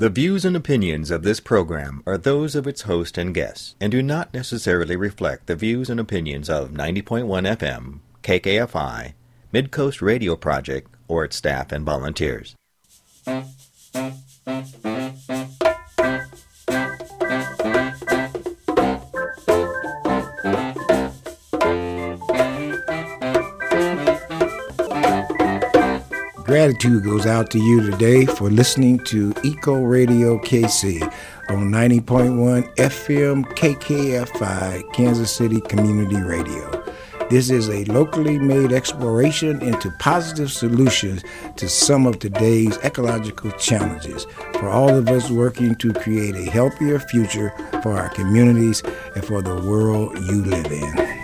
The views and opinions of this program are those of its host and guests and do not necessarily reflect the views and opinions of 90.1 FM, KKFI, Midcoast Radio Project, or its staff and volunteers. Gratitude goes out to you today for listening to Eco Radio KC on 90.1 FM KKFI, Kansas City Community Radio. This is a locally made exploration into positive solutions to some of today's ecological challenges for all of us working to create a healthier future for our communities and for the world you live in.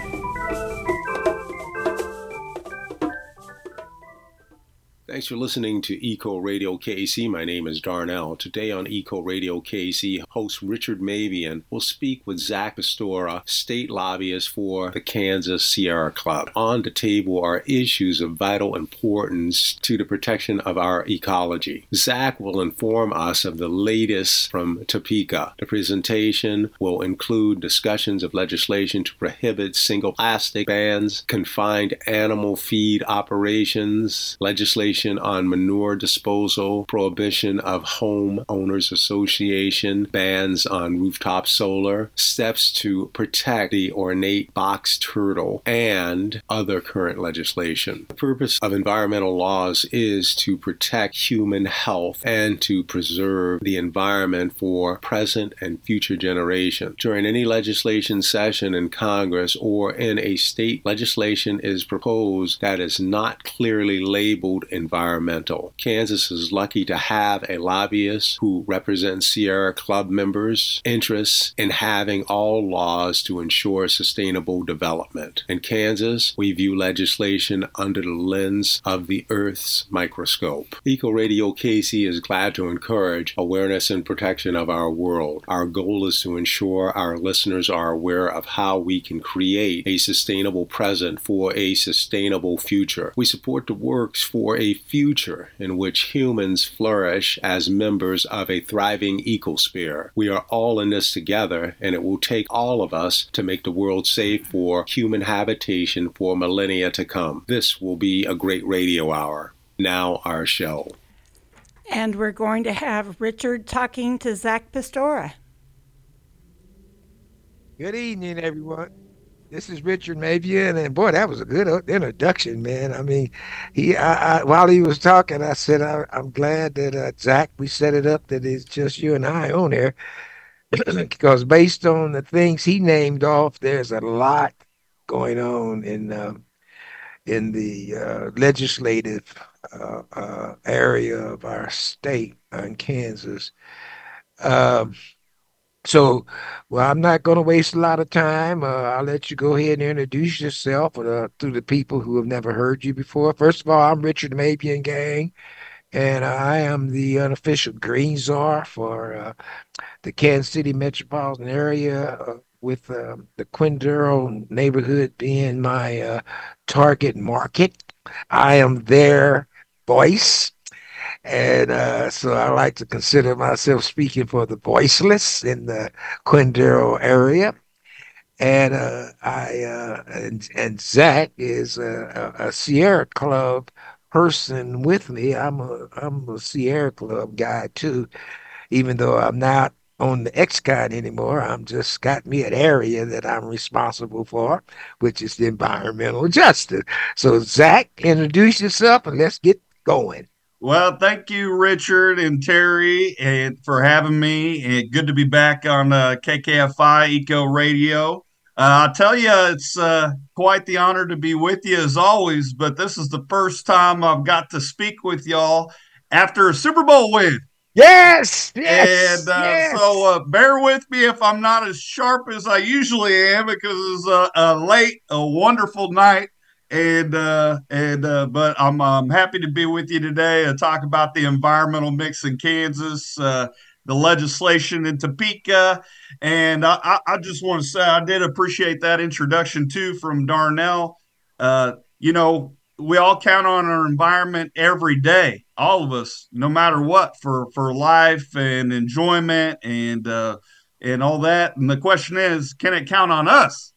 Thanks for listening to Eco Radio KC. My name is Darnell. Today on Eco Radio KC, host Richard Mabion will speak with Zack Pistora, state lobbyist for the Kansas Sierra Club. On the table are issues of vital importance to the protection of our ecology. Zack will inform us of the latest from Topeka. The presentation will include discussions of legislation to prohibit single plastic bans, confined animal feed operations, legislation on manure disposal, prohibition of home owners association, bans on rooftop solar, steps to protect the ornate box turtle, and other current legislation. The purpose of environmental laws is to protect human health and to preserve the environment for present and future generations. During any legislation session in Congress or in a state, legislation is proposed that is not clearly labeled environmental environmental. Kansas is lucky to have a lobbyist who represents Sierra Club members' interests in having all laws to ensure sustainable development. In Kansas, we view legislation under the lens of the Earth's microscope. Eco Radio KC is glad to encourage awareness and protection of our world. Our goal is to ensure our listeners are aware of how we can create a sustainable present for a sustainable future. We support the works for a future in which humans flourish as members of a thriving ecosphere. We are all in this together, and it will take all of us to make the world safe for human habitation for millennia to come. This will be a great radio hour. Now, our show. And we're going to have Richard talking to Zack Pistora. Good evening, everyone. This is Richard Mabion, and boy, that was a good introduction, man. I mean, he I, I, while he was talking, I said I, am glad that uh, Zack we set it up that it's just you and I on there, because based on the things he named off, there's a lot going on in uh, in the uh, legislative uh, uh, area of our state in Kansas. Um, so, well, I'm not going to waste a lot of time. Uh, I'll let you go ahead and introduce yourself uh, to the people who have never heard you before. First of all, I'm Richard Mabion Gang, and I am the unofficial green czar for uh, the Kansas City metropolitan area, uh, with um, the Quindaro neighborhood being my uh, target market. I am their voice and uh, so I like to consider myself speaking for the voiceless in the Quindaro area. And uh, I uh, and, and Zack is a, a, Sierra Club person with me. I'm a I'm a Sierra Club guy too, even though I'm not on the ExCom anymore. I'm just got me an area that I'm responsible for, which is the environmental justice. So Zack, introduce yourself and let's get going. Well, thank you, Richard and Terry, and for having me. And good to be back on uh, KKFI Eco Radio. Uh, I'll tell you, it's uh, quite the honor to be with you as always. But this is the first time I've got to speak with y'all after a Super Bowl win. Yes, yes, and uh, yes. so uh, bear with me if I'm not as sharp as I usually am because it's a, a late, a wonderful night and uh, and uh, but I'm I'm happy to be with you today to talk about the environmental mix in Kansas, uh, the legislation in Topeka, and I, I just want to say I did appreciate that introduction too from Darnell. Uh, you know, we all count on our environment every day, all of us, no matter what, for for life and enjoyment and uh, and all that. And the question is, can it count on us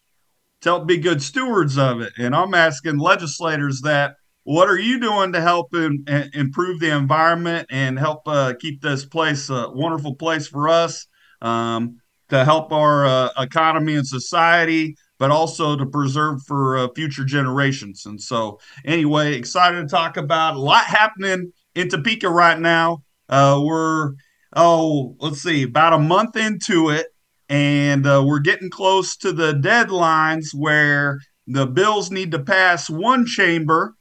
to help be good stewards of it? And I'm asking legislators that. What are you doing to help in, in, improve the environment and help uh, keep this place a wonderful place for us? Um, to help our uh, economy and society, but also to preserve for uh, future generations. And so, anyway, excited to talk about a lot happening in Topeka right now. Uh, we're, oh, let's see, about a month into it, and uh, we're getting close to the deadlines where the bills need to pass one chamber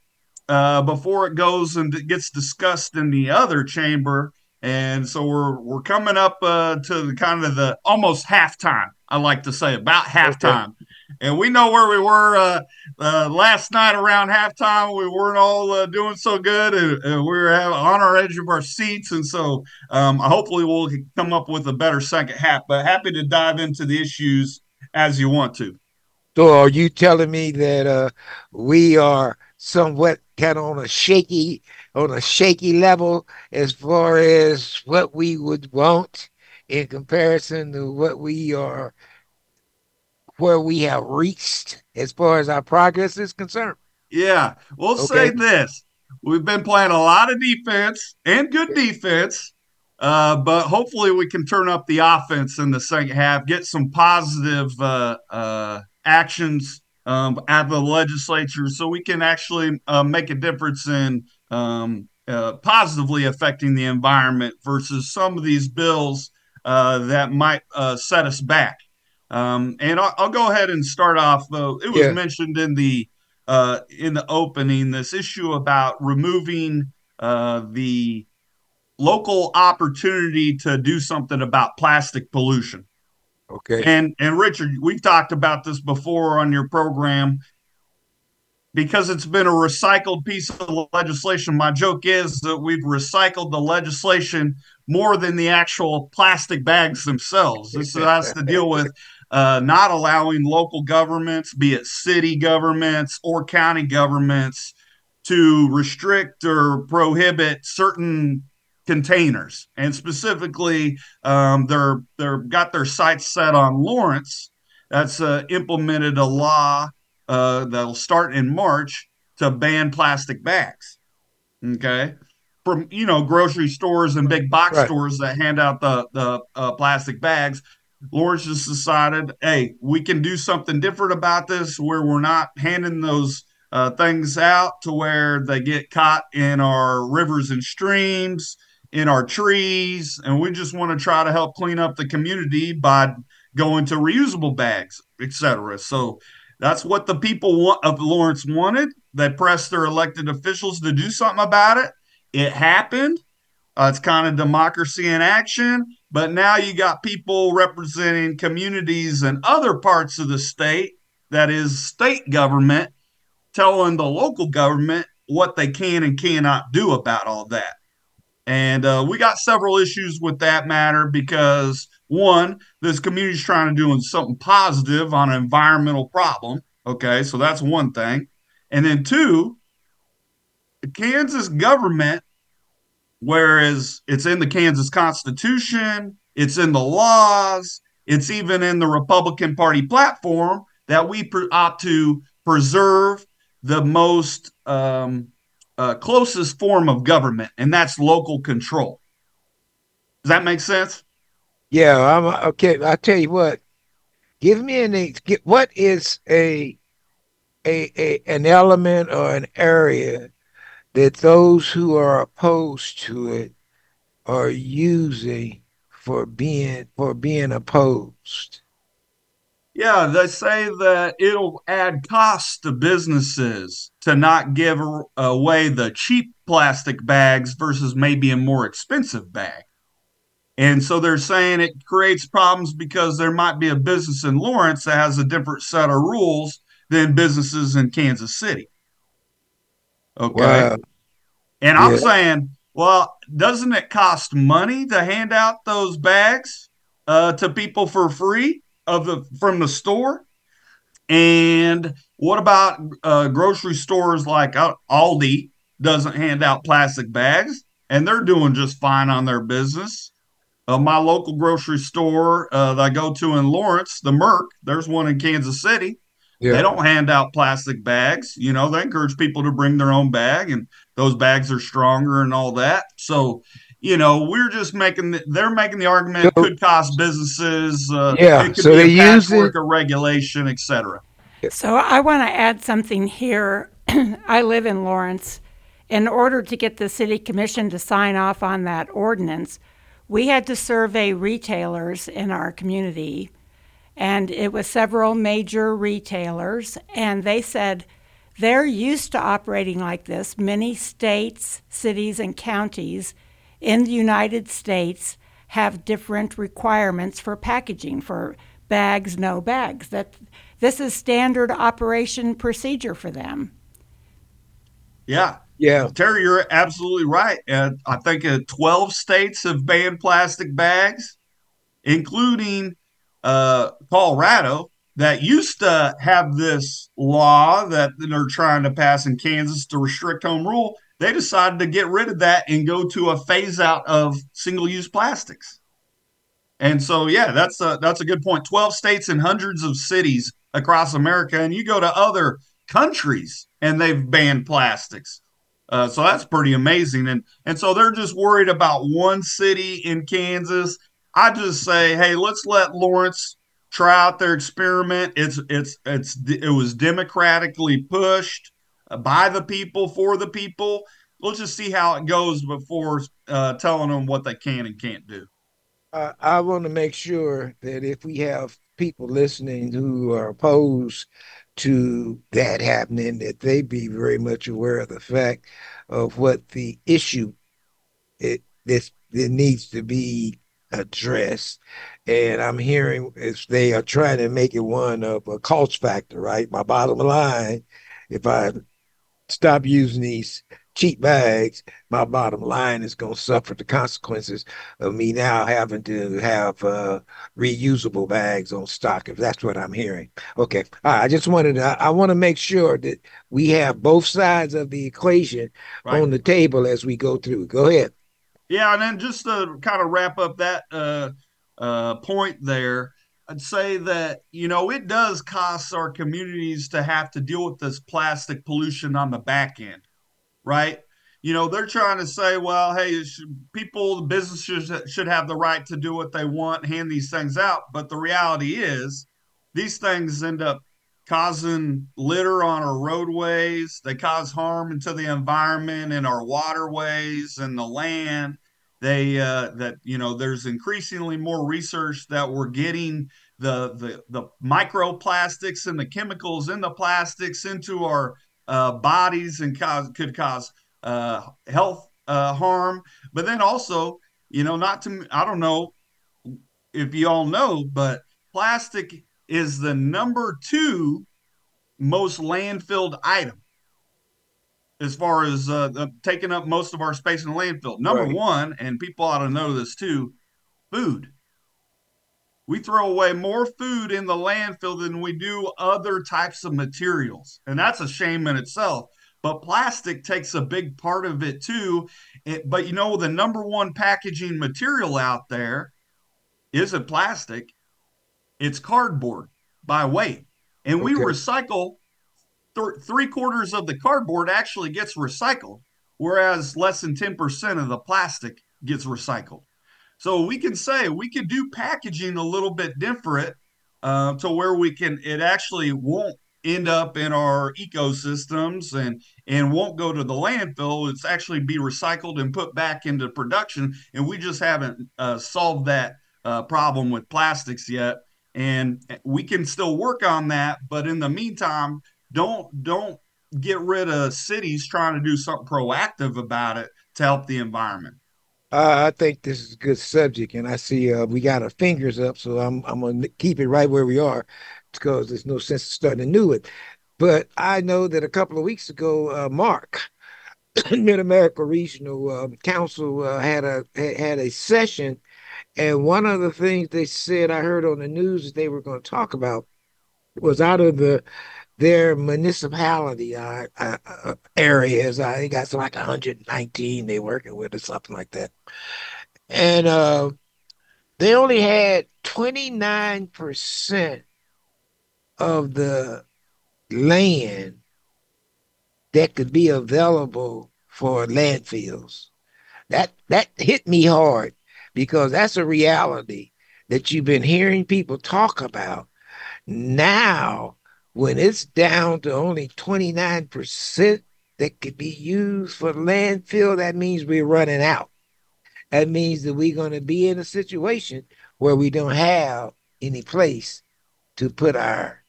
uh, before it goes and gets discussed in the other chamber and so we're we're coming up uh, to the kind of the almost halftime. I like to say about halftime, okay. And we know where we were uh, uh, last night around halftime. We weren't all uh, doing so good, and, and, we were on our edge of our seats. And so um, hopefully we'll come up with a better second half. But happy to dive into the issues as you want to. So are you telling me that uh, we are somewhat kind of on a shaky on a shaky level as far as what we would want in comparison to what we are where we have reached as far as our progress is concerned. Yeah, we'll okay. say this. We've been playing a lot of defense and good defense, uh, but hopefully we can turn up the offense in the second half, get some positive uh, uh, actions um, at the legislature so we can actually uh, make a difference in um, uh, positively affecting the environment versus some of these bills uh, that might uh, set us back. Um, and I'll, I'll, go ahead and start off. Though it was yeah. mentioned in the uh, in the opening this issue about removing uh, the local opportunity to do something about plastic pollution. Okay. And and Richard, we've talked about this before on your program because it's been a recycled piece of legislation. My joke is that we've recycled the legislation more than the actual plastic bags themselves. This has to deal with uh, not allowing local governments, be it city governments or county governments, to restrict or prohibit certain containers. And specifically, um, they're they're got their sights set on Lawrence. That's uh, implemented a law uh, that'll start in March to ban plastic bags. Okay. From you know grocery stores and big box right. stores that hand out the the uh, plastic bags, Lawrence just decided, hey, we can do something different about this, where we're not handing those uh, things out to where they get caught in our rivers and streams, in our trees, and we just want to try to help clean up the community by going to reusable bags, etc. So that's what the people of Lawrence wanted. They pressed their elected officials to do something about it. It happened. Uh, it's kind of democracy in action. But now you got people representing communities in other parts of the state, that is, state government, telling the local government what they can and cannot do about all that. And uh, we got several issues with that matter because one, this community is trying to do something positive on an environmental problem. Okay, so that's one thing. And then two, the Kansas government, whereas it's in the Kansas Constitution, it's in the laws, it's even in the Republican Party platform that we opt to preserve the most um, uh, closest form of government, and that's local control. Does that make sense? Yeah, I'm okay. I tell you what. Give me an what is a a, a an element or an area that those who are opposed to it are using for being for being opposed. Yeah, they say that it'll add costs to businesses to not give away the cheap plastic bags versus maybe a more expensive bag. And so they're saying it creates problems because there might be a business in Lawrence that has a different set of rules than businesses in Kansas City. Okay. Wow. And I'm saying, well, doesn't it cost money to hand out those bags uh, to people for free of the from the store? And what about uh, grocery stores like uh, Aldi doesn't hand out plastic bags, and they're doing just fine on their business. Uh, my local grocery store uh, that I go to in Lawrence, the Merc, there's one in Kansas City. Yeah. They don't hand out plastic bags. You know, they encourage people to bring their own bag, and those bags are stronger and all that. So, you know, we're just making the, they're making the argument it could cost businesses. Uh, yeah, so they use it. a regulation, etc. So I want to add something here. I live in Lawrence. In order to get the city commission to sign off on that ordinance, we had to survey retailers in our community and it was several major retailers, and they said they're used to operating like this. Many states, cities, and counties in the United States have different requirements for packaging for bags, no bags. That this is standard operation procedure for them. Yeah. Yeah. Terry, you're absolutely right. And I think uh, 12 states have banned plastic bags, including uh, Colorado that used to have this law that they're trying to pass in Kansas to restrict home rule. They decided to get rid of that and go to a phase out of single use plastics. And so, yeah, that's a that's a good point. Twelve states and hundreds of cities across America, and you go to other countries and they've banned plastics. Uh, so that's pretty amazing. And and so they're just worried about one city in Kansas I just say, hey, let's let Lawrence try out their experiment. It's it's it's it was democratically pushed by the people for the people. Let's just see how it goes before uh, telling them what they can and can't do. I want to make sure that if we have people listening who are opposed to that happening, that they be very much aware of the fact of what the issue it this it needs to be addressed. And I'm hearing if they are trying to make it one of a cost factor, right? My bottom line, if I stop using these cheap bags, my bottom line is going to suffer the consequences of me now having to have uh, reusable bags on stock. If that's what I'm hearing, okay. I just wanted to, I, I want to make sure that we have both sides of the equation right. on the table as we go through. Go ahead. Yeah, and then just to kind of wrap up that uh, uh, point there, I'd say that you know it does cost our communities to have to deal with this plastic pollution on the back end, right? You know they're trying to say, well, hey, people, the businesses should have the right to do what they want, hand these things out, but the reality is, these things end up causing litter on our roadways. They cause harm into the environment and our waterways and the land. They uh, that you know there's increasingly more research that we're getting the the the microplastics and the chemicals in the plastics into our uh, bodies and cause could cause uh, health uh, harm. But then also, you know, not to I don't know if you all know, but plastic is the number two most landfilled item as far as uh, uh, taking up most of our space in the landfill. Number right. one, and people ought to know this too, food. We throw away more food in the landfill than we do other types of materials. And that's a shame in itself. But plastic takes a big part of it too. It, but you know, the number one packaging material out there isn't plastic, it's cardboard by weight. And we recycle th- three quarters of the cardboard actually gets recycled, whereas less than 10% of the plastic gets recycled. So we can say we could do packaging a little bit different uh, to where we can, it actually won't end up in our ecosystems and and won't go to the landfill it's actually be recycled and put back into production and we just haven't uh, solved that uh, problem with plastics yet and we can still work on that but in the meantime don't don't get rid of cities trying to do something proactive about it to help the environment uh, I think this is a good subject, and I see uh, we got our fingers up, so I'm I'm gonna keep it right where we are, because there's no sense starting to new it. But I know that a couple of weeks ago, uh, MARC, Mid America Regional uh, Council uh, had a had a session and one of the things they said I heard on the news they were going to talk about was out of the their municipality uh, uh, uh areas. I think that's like 119 they working with or something like that. And uh, they only had 29% of the land that could be available for landfills. That that hit me hard because that's a reality that you've been hearing people talk about. Now, when it's down to only 29% that could be used for landfill, that means we're running out. That means that we're going to be in a situation where we don't have any place to put our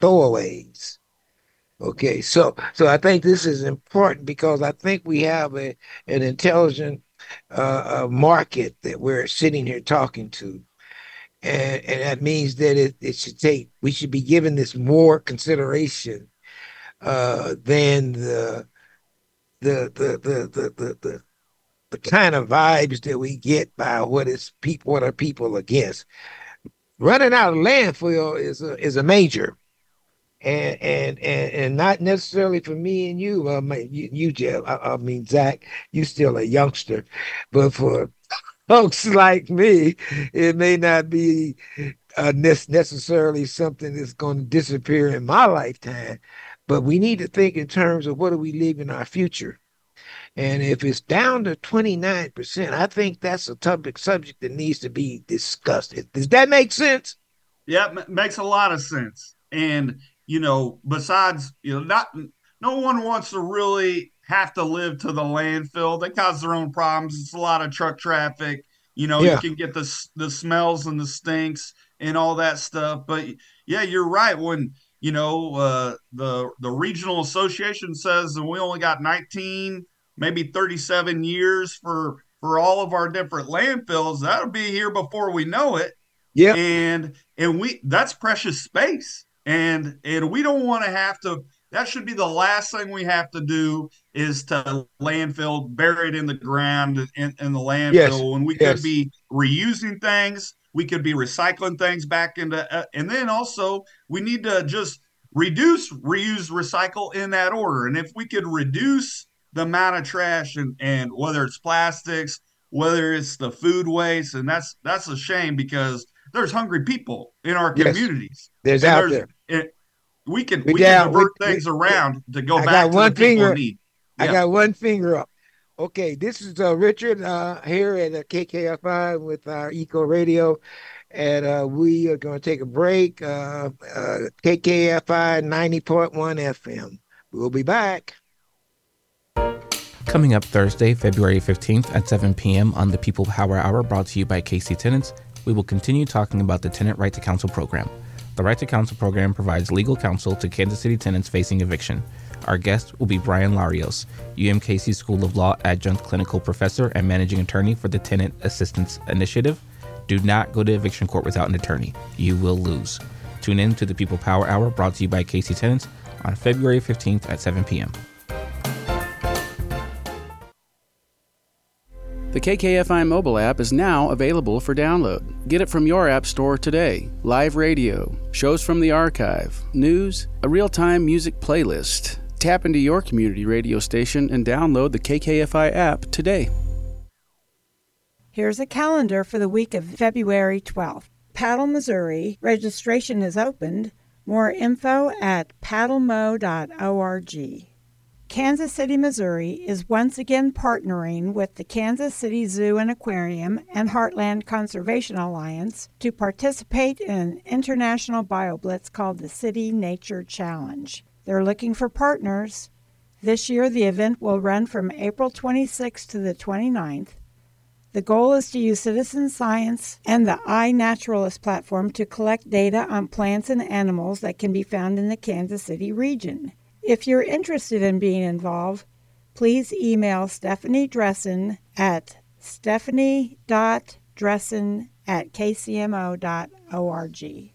throwaways. Okay, so so I think this is important because I think we have a an intelligent uh, market that we're sitting here talking to, and and that means that it, it should take we should be giving this more consideration uh, than the the the the the the, the the kind of vibes that we get by what is people what are people against. Running out of landfill is a is a major and and and, and not necessarily for me and you. Uh, you, you Jeff. I, I, mean Zack. You still a youngster, but for folks like me, it may not be uh, necessarily something that's going to disappear in my lifetime. But we need to think in terms of what do we leave in our future. And if it's down to 29%, I think that's a topic subject that needs to be discussed. Does that make sense? Yeah, makes a lot of sense. And you know, besides, you know, not no one wants to really have to live to the landfill. They cause their own problems. It's a lot of truck traffic. You know, yeah. you can get the the smells and the stinks and all that stuff. But yeah, you're right. When you know uh, the the regional association says that we only got 19, maybe 37 years for for all of our different landfills, that'll be here before we know it. Yeah, and and we that's precious space and and we don't want to have to that should be the last thing we have to do is to landfill bury it in the ground in, in the landfill yes. when we yes. could be reusing things we could be recycling things back into uh, and then also we need to just reduce reuse recycle in that order and if we could reduce the amount of trash and and whether it's plastics whether it's the food waste and that's that's a shame because there's hungry people in our communities. Yes, there's out there's, there. It, we can we, we can divert we, things we, around to go I back to one the finger, need. Yeah. I got one finger up. Okay, this is uh, Richard uh, here at uh, KKFI with our Eco Radio, and uh, we are going to take a break. Uh, uh, KKFI 90.1 FM. We'll be back. Coming up Thursday, February 15th at 7 p.m. on the People Power Hour, brought to you by KC Tenants, we will continue talking about the Tenant Right to Counsel program. The Right to Counsel program provides legal counsel to Kansas City tenants facing eviction. Our guest will be Brian Larios, UMKC School of Law adjunct clinical professor and managing attorney for the Tenant Assistance Initiative. Do not go to eviction court without an attorney. You will lose. Tune in to the People Power Hour brought to you by KC Tenants on February 15th at 7 p.m. The KKFI mobile app is now available for download. Get it from your app store today. Live radio, shows from the archive, news, a real time music playlist. Tap into your community radio station and download the KKFI app today. Here's a calendar for the week of February 12th. Paddle, Missouri. Registration is opened. More info at paddlemo.org. Kansas City, Missouri is once again partnering with the Kansas City Zoo and Aquarium and Heartland Conservation Alliance to participate in an international BioBlitz called the City Nature Challenge. They're looking for partners. This year, the event will run from April 26th to the 29th. The goal is to use citizen science and the iNaturalist platform to collect data on plants and animals that can be found in the Kansas City region. If you're interested in being involved, please email Stephanie Dressen at stephanie.dressen at kcmo.org.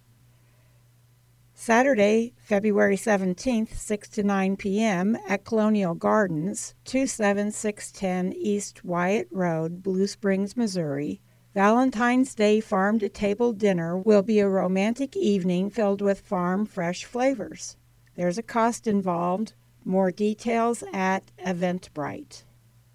Saturday, February 17th, 6 to 9 p.m. at Colonial Gardens, 27610 East Wyatt Road, Blue Springs, Missouri. Valentine's Day farm to table dinner will be a romantic evening filled with farm fresh flavors. There's a cost involved. More details at Eventbrite.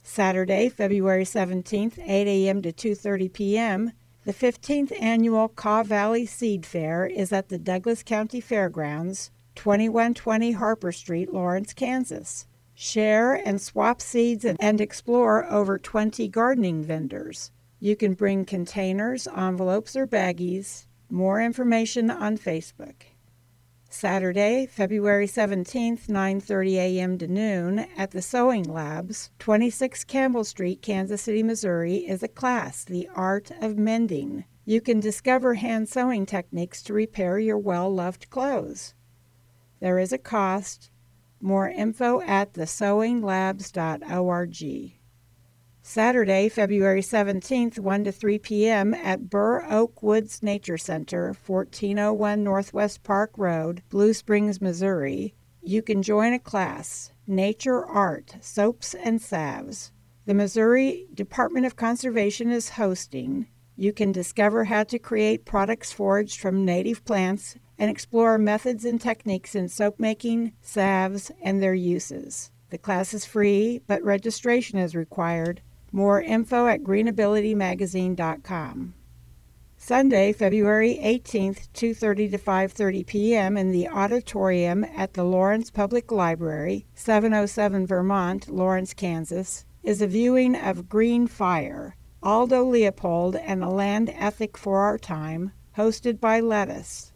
Saturday, February 17th, 8 a.m. to 2:30 p.m. The 15th annual Kaw Valley Seed Fair is at the Douglas County Fairgrounds, 2120 Harper Street, Lawrence, Kansas. Share and swap seeds and explore over 20 gardening vendors. You can bring containers, envelopes, or baggies. More information on Facebook. Saturday, February 17th, 9:30 a.m. to noon at the Sewing Labs, 26 Campbell Street, Kansas City, Missouri, is a class, The Art of Mending. You can discover hand sewing techniques to repair your well-loved clothes. There is a cost. More info at thesewinglabs.org. Saturday, February 17th, 1 to 3 p.m. at Burr Oak Woods Nature Center, 1401 Northwest Park Road, Blue Springs, Missouri. You can join a class, Nature Art, Soaps and Salves. The Missouri Department of Conservation is hosting. You can discover how to create products foraged from native plants and explore methods and techniques in soap making, salves, and their uses. The class is free, but registration is required. More info at greenabilitymagazine.com. Sunday, February 18th, 2:30 to 5:30 p.m. in the auditorium at the Lawrence Public Library, 707 Vermont, Lawrence, Kansas, is a viewing of Green Fire, Aldo Leopold and a Land Ethic for Our Time, hosted by Lettuce.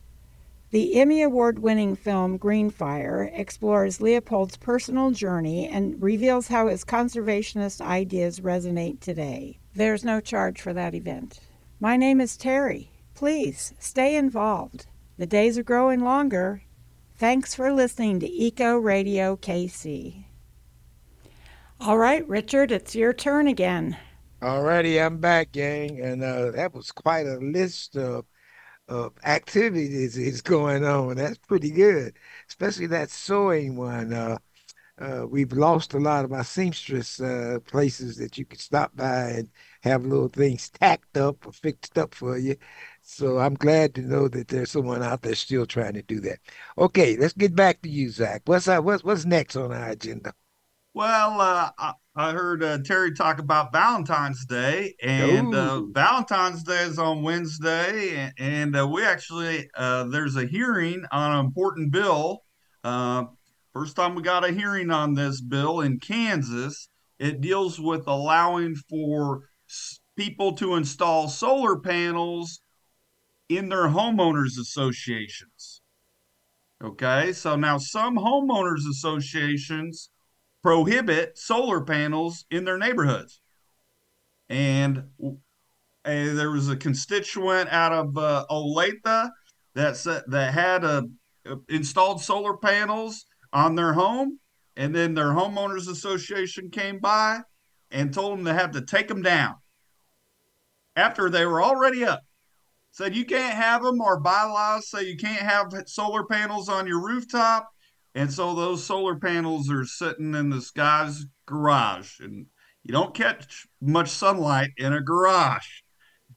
The Emmy Award winning film Green Fire explores Leopold's personal journey and reveals how his conservationist ideas resonate today. There's no charge for that event. My name is Terry. Please stay involved. The days are growing longer. Thanks for listening to Eco Radio KC. All right, Richard, it's your turn again. All righty, I'm back, gang, and uh, that was quite a list of of activities is going on. That's pretty good, especially that sewing one. Uh, uh, we've lost a lot of our seamstress uh, places that you could stop by and have little things tacked up or fixed up for you. So I'm glad to know that there's someone out there still trying to do that. Okay, let's get back to you, Zack. What's our, what's what's next on our agenda? Well, uh, I, heard uh, Terry talk about Valentine's Day, and uh, Valentine's Day is on Wednesday, and, and uh, we actually uh, there's a hearing on an important bill. Uh, first time we got a hearing on this bill in Kansas. It deals with allowing for people to install solar panels in their homeowners associations. Okay, so now some homeowners associations prohibit solar panels in their neighborhoods. And there was a constituent out of uh, Olathe that that had a, installed solar panels on their home, and then their homeowners association came by and told them to have to take them down after they were already up. Said you can't have them, or bylaws say you can't have solar panels on your rooftop and so those solar panels are sitting in this guy's garage, and you don't catch much sunlight in a garage.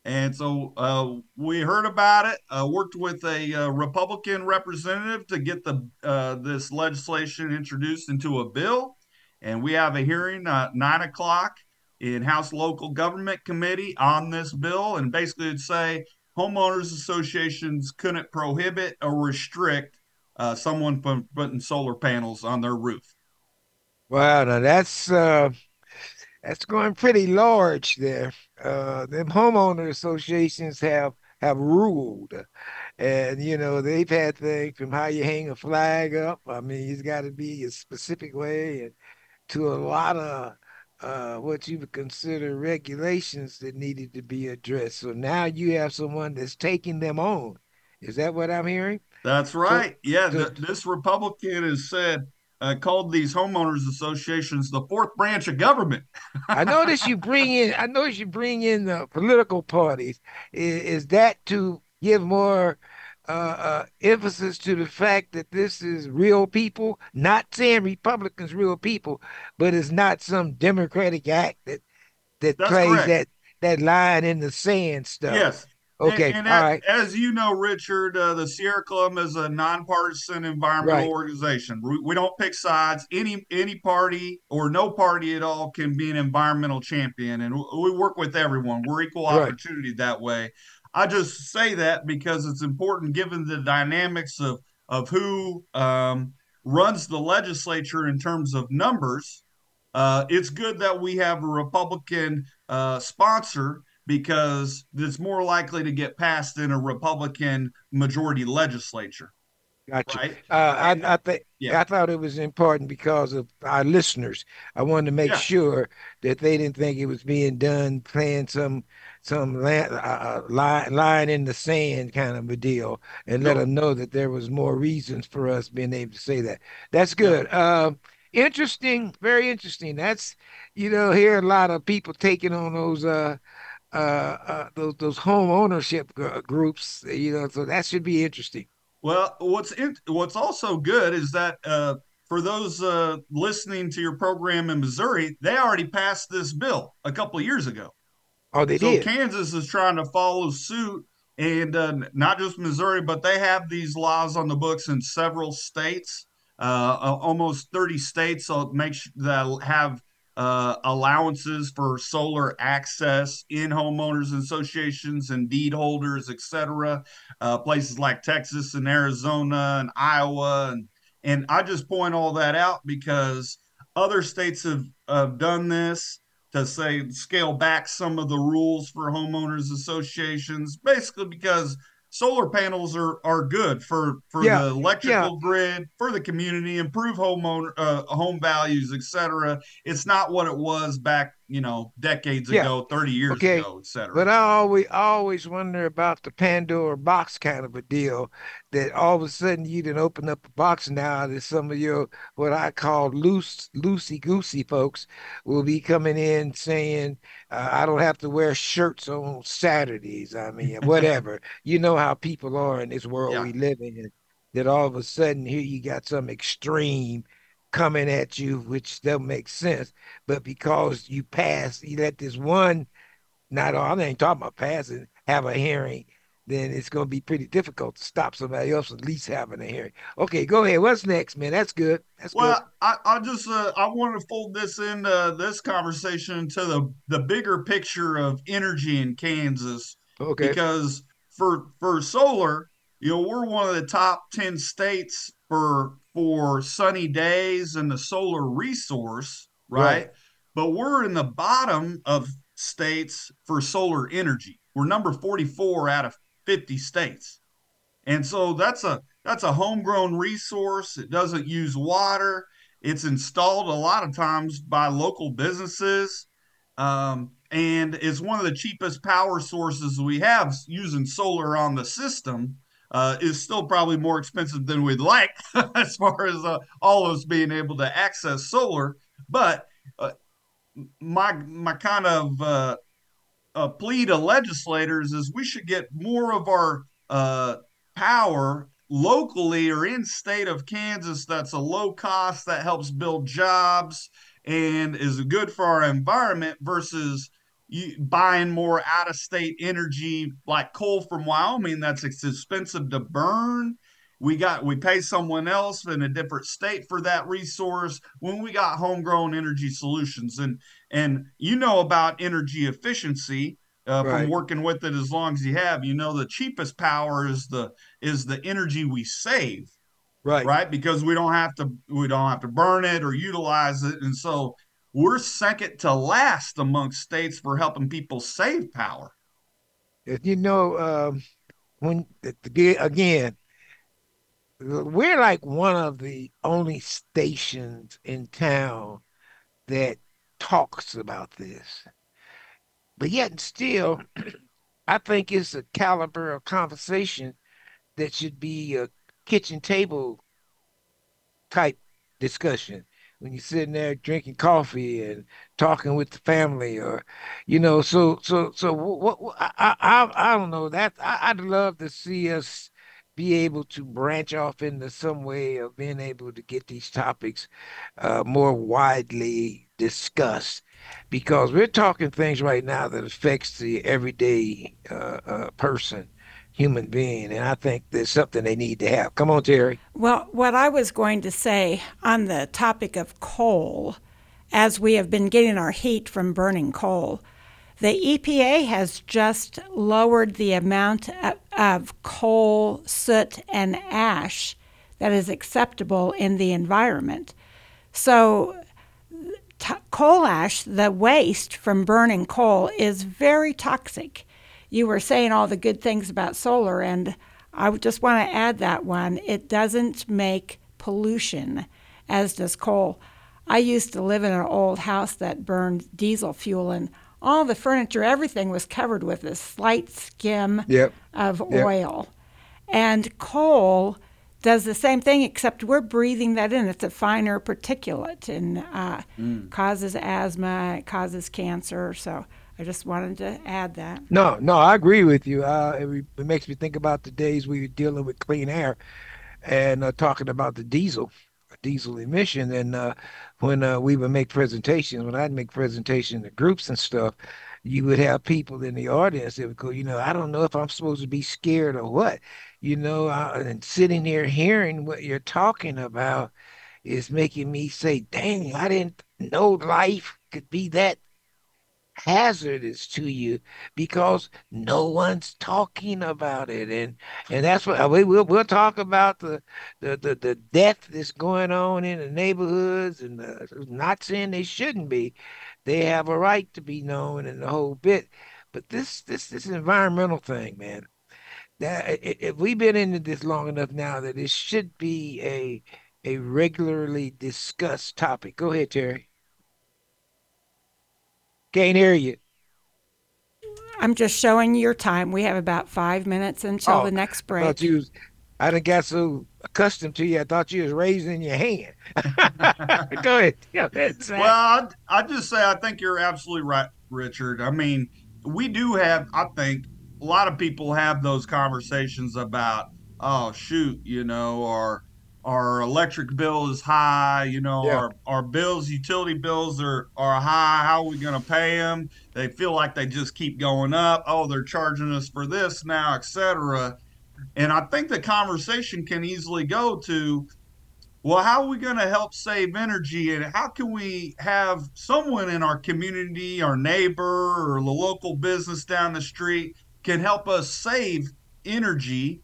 And so uh, we heard about it. Uh, worked with a uh, Republican representative to get the uh, this legislation introduced into a bill, and we have a hearing at nine o'clock in House Local Government Committee on this bill. And basically, it'd say homeowners associations couldn't prohibit or restrict uh, someone from putting solar panels on their roof. Wow, now that's uh, that's going pretty large there. Uh, them homeowner associations have have ruled, and you know they've had things from how you hang a flag up. I mean, it's got to be a specific way, and to a lot of uh, what you would consider regulations that needed to be addressed. So now you have someone that's taking them on. Is that what I'm hearing? That's right. So, yeah, th- this Republican has said uh, called these homeowners associations the fourth branch of government. I notice you bring in. I notice you bring in the political parties. Is, is that to give more uh, uh, emphasis to the fact that this is real people? Not saying Republicans real people, but it's not some Democratic act that that That's plays correct. that that line in the sand stuff. Yes. Okay. And, and All as, right. as you know, Richard, uh, the Sierra Club is a nonpartisan environmental Right. organization. We, we don't pick sides. Any any party or no party at all can be an environmental champion, and we work with everyone. We're equal Right. opportunity that way. I just say that because it's important, given the dynamics of of who um, runs the legislature in terms of numbers. Uh, it's good that we have a Republican uh, sponsor because it's more likely to get passed in a Republican majority legislature, Gotcha. right? Uh, I, I think Yeah. I thought it was important because of our listeners. I wanted to make Yeah. sure that they didn't think it was being done playing some some line, uh, line line in the sand kind of a deal, and let them know that there was more reasons for us being able to say that. That's good. Um, interesting, very interesting. That's you know, hear a lot of people taking on those uh uh, uh those those home ownership groups, you know, so that should be interesting. Well, what's in, what's also good is that uh, for those uh, listening to your program in Missouri, they already passed this bill a couple of years ago. Oh, they so did. Kansas is trying to follow suit, and uh, not just Missouri, but they have these laws on the books in several states. Uh, uh, almost 30 states will make sh- that have uh, allowances for solar access in homeowners associations and deed holders, et cetera. Uh, places like Texas and Arizona and Iowa, and and I just point all that out because other states have, have done this to say scale back some of the rules for homeowners associations, basically because solar panels are are good for for Yeah, the electrical grid, for the community, improve homeowner uh, home values, etc. It's not what it was back, you know, decades Yeah. ago, 30 years Okay, ago, etc. But I always always wonder about the Pandora box kind of a deal that all of a sudden you didn't open up a box now that some of your what I call loose loosey goosey folks will be coming in saying uh, I don't have to wear shirts on Saturdays. I mean whatever. you know how people are in this world Yeah. we live in. That all of a sudden here you got some extreme coming at you, which doesn't make sense. But because you pass, you let this one not all, I ain't talking about passing, have a hearing, then it's going to be pretty difficult to stop somebody else at least having a hearing. Okay, go ahead. What's next, man? That's good. That's Well, I, I just uh, I want to fold this into this conversation to the the bigger picture of energy in Kansas. Okay. because for for solar, you know, we're one of the top 10 states for for sunny days and the solar resource, right? Right. But we're in the bottom of states for solar energy. We're number 44 out of 50 states. And so that's a that's a homegrown resource. It doesn't use water. It's installed a lot of times by local businesses. Um, and it's one of the cheapest power sources we have using solar on the system uh, is still probably more expensive than we'd like as far as uh, all of us being able to access solar but uh, my my kind of uh, uh, plea to legislators is we should get more of our uh, power locally or in state of Kansas that's a low cost that helps build jobs and is good for our environment versus you buying more out of state energy like coal from Wyoming that's expensive to burn. We got we pay someone else in a different state for that resource when we got homegrown energy solutions and and you know about energy efficiency uh, Right. from working with it as long as you have. You know the cheapest power is the is the energy we save Right. right because we don't have to we don't have to burn it or utilize it and so we're second to last amongst states for helping people save power You know, um, when again, we're like one of the only stations in town that talks about this. But yet and still, I think it's a caliber of conversation that should be a kitchen table type discussion when you're sitting there drinking coffee and talking with the family or you know so so so what, what I, I I don't know. That I, I'd love to see us be able to branch off into some way of being able to get these topics uh, more widely discussed. Because we're talking things right now that affects the everyday uh, uh, person human being and i think there's something they need to have come on terry well what i was going to say on the topic of coal as we have been getting our heat from burning coal the EPA has just lowered the amount of coal, soot, and ash that is acceptable in the environment. So, t- coal ash, the waste from burning coal, is very toxic. You were saying all the good things about solar, and I just want to add that one. It doesn't make pollution, as does coal. I used to live in an old house that burned diesel fuel, and all the furniture, everything was covered with a slight skim yep. of yep. oil. And coal does the same thing, except we're breathing that in. It's a finer particulate and uh, mm. causes asthma, it causes cancer. So I just wanted to add that. No, no, I agree with you. Uh, it, it, makes me think about the days we were dealing with clean air and uh, talking about the diesel diesel emission. And uh, when uh, we would make presentations, when I'd make presentations to groups and stuff, you would have people in the audience that would go, you know, I don't know if I'm supposed to be scared or what, you know, uh, and sitting there hearing what you're talking about is making me say, dang, I didn't know life could be that hazardous to you because no one's talking about it. And and that's what uh, we will we'll talk about the the the, the death that's going on in the neighborhoods and the, not saying they shouldn't be. They have a right to be known and the whole bit. But this this this environmental thing man that if we've been into this long enough now that it should be a a regularly discussed topic. Go ahead terry can't hear you. I'm just showing your time. We have about five minutes until oh, the next break. I thought you was, I didn't get so accustomed to you. I thought you was raising your hand. Go ahead. Yeah, well, I I just say I think you're absolutely right, Richard. I mean, we do have. I think a lot of people have those conversations about, oh shoot, you know, or our electric bill is high you know yeah. our, our bills utility bills are are high how are we going to pay them they feel like they just keep going up. Oh they're charging us for this now etc and i think the conversation can easily go to well how are we going to help save energy? And how can we have someone in our community our neighbor or the local business down the street can help us save energy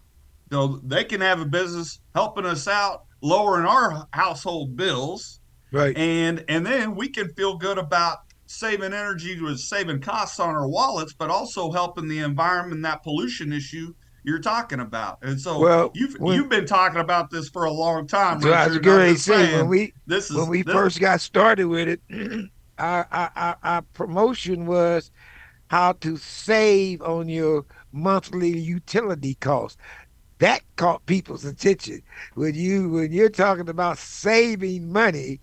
so they can have a business helping us out, lowering our household bills. Right. And and then we can feel good about saving energy with saving costs on our wallets, but also helping the environment that pollution issue you're talking about. And so well, you've when, you've been talking about this for a long time. So I was going to say when we this is, when we this, first got started with it, our, our, our promotion was how to save on your monthly utility costs that caught people's attention. When you when you're talking about saving money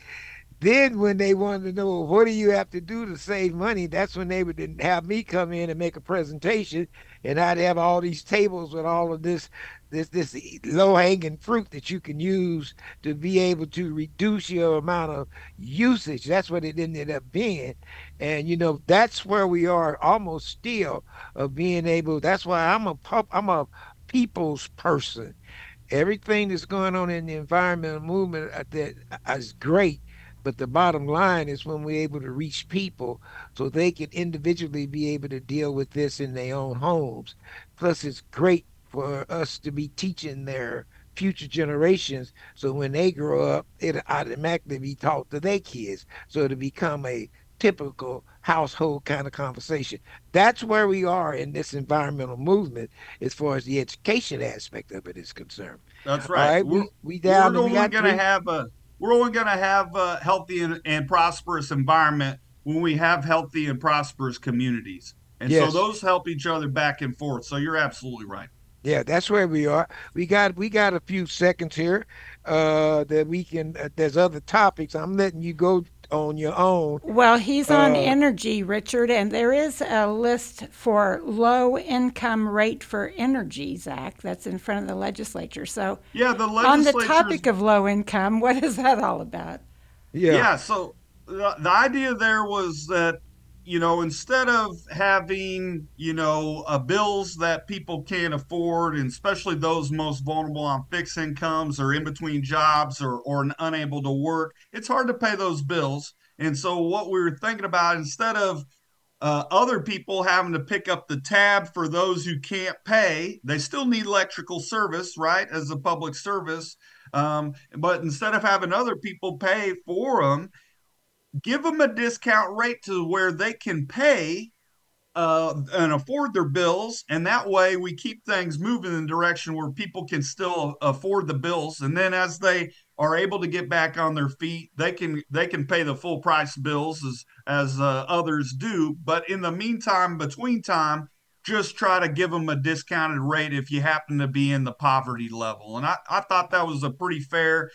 then when they wanted to know what do you have to do to save money? That's when they would have me come in and make a presentation and i'd have all these tables with all of this this this low hanging fruit that you can use to be able to reduce your amount of usage. That's what it ended up being. And you know that's where we are almost still of being able that's why i'm a pub i'm a people's person. Everything that's going on in the environmental movement uh, that uh, is great, but the bottom line is when we're able to reach people so they can individually be able to deal with this in their own homes. Plus, it's great for us to be teaching their future generations so when they grow up, it'll automatically be taught to their kids. So to become a typical household kind of conversation. That's where we are in this environmental movement as far as the education aspect of it is concerned. That's right. we're, we, we down. We're only going to have a we're only going to have a healthy and, and, prosperous environment when we have healthy and prosperous communities. And yes. so those help each other back and forth. So you're absolutely right. Yeah, that's where we are. We got we got a few seconds here uh, that we can. Uh, there's other topics. I'm letting you go on your own. Well, he's on uh, energy, Richard, and there is a list for low income rate for energy, Zack, that's in front of the legislature. So, yeah, the on the topic of low income, what is that all about? Yeah. Yeah. So, the, the idea there was that you know instead of having you know uh, bills that people can't afford and especially those most vulnerable on fixed incomes or in between jobs or or unable to work it's hard to pay those bills. And so what we were thinking about instead of uh, other people having to pick up the tab for those who can't pay they still need electrical service right as a public service um, but instead of having other people pay for them give them a discount rate to where they can pay uh, and afford their bills, and that way we keep things moving in the direction where people can still afford the bills. And then as they are able to get back on their feet, they can they can pay the full price bills as as uh, others do. But in the meantime, between time, just try to give them a discounted rate if you happen to be in the poverty level. And I, I thought that was a pretty fair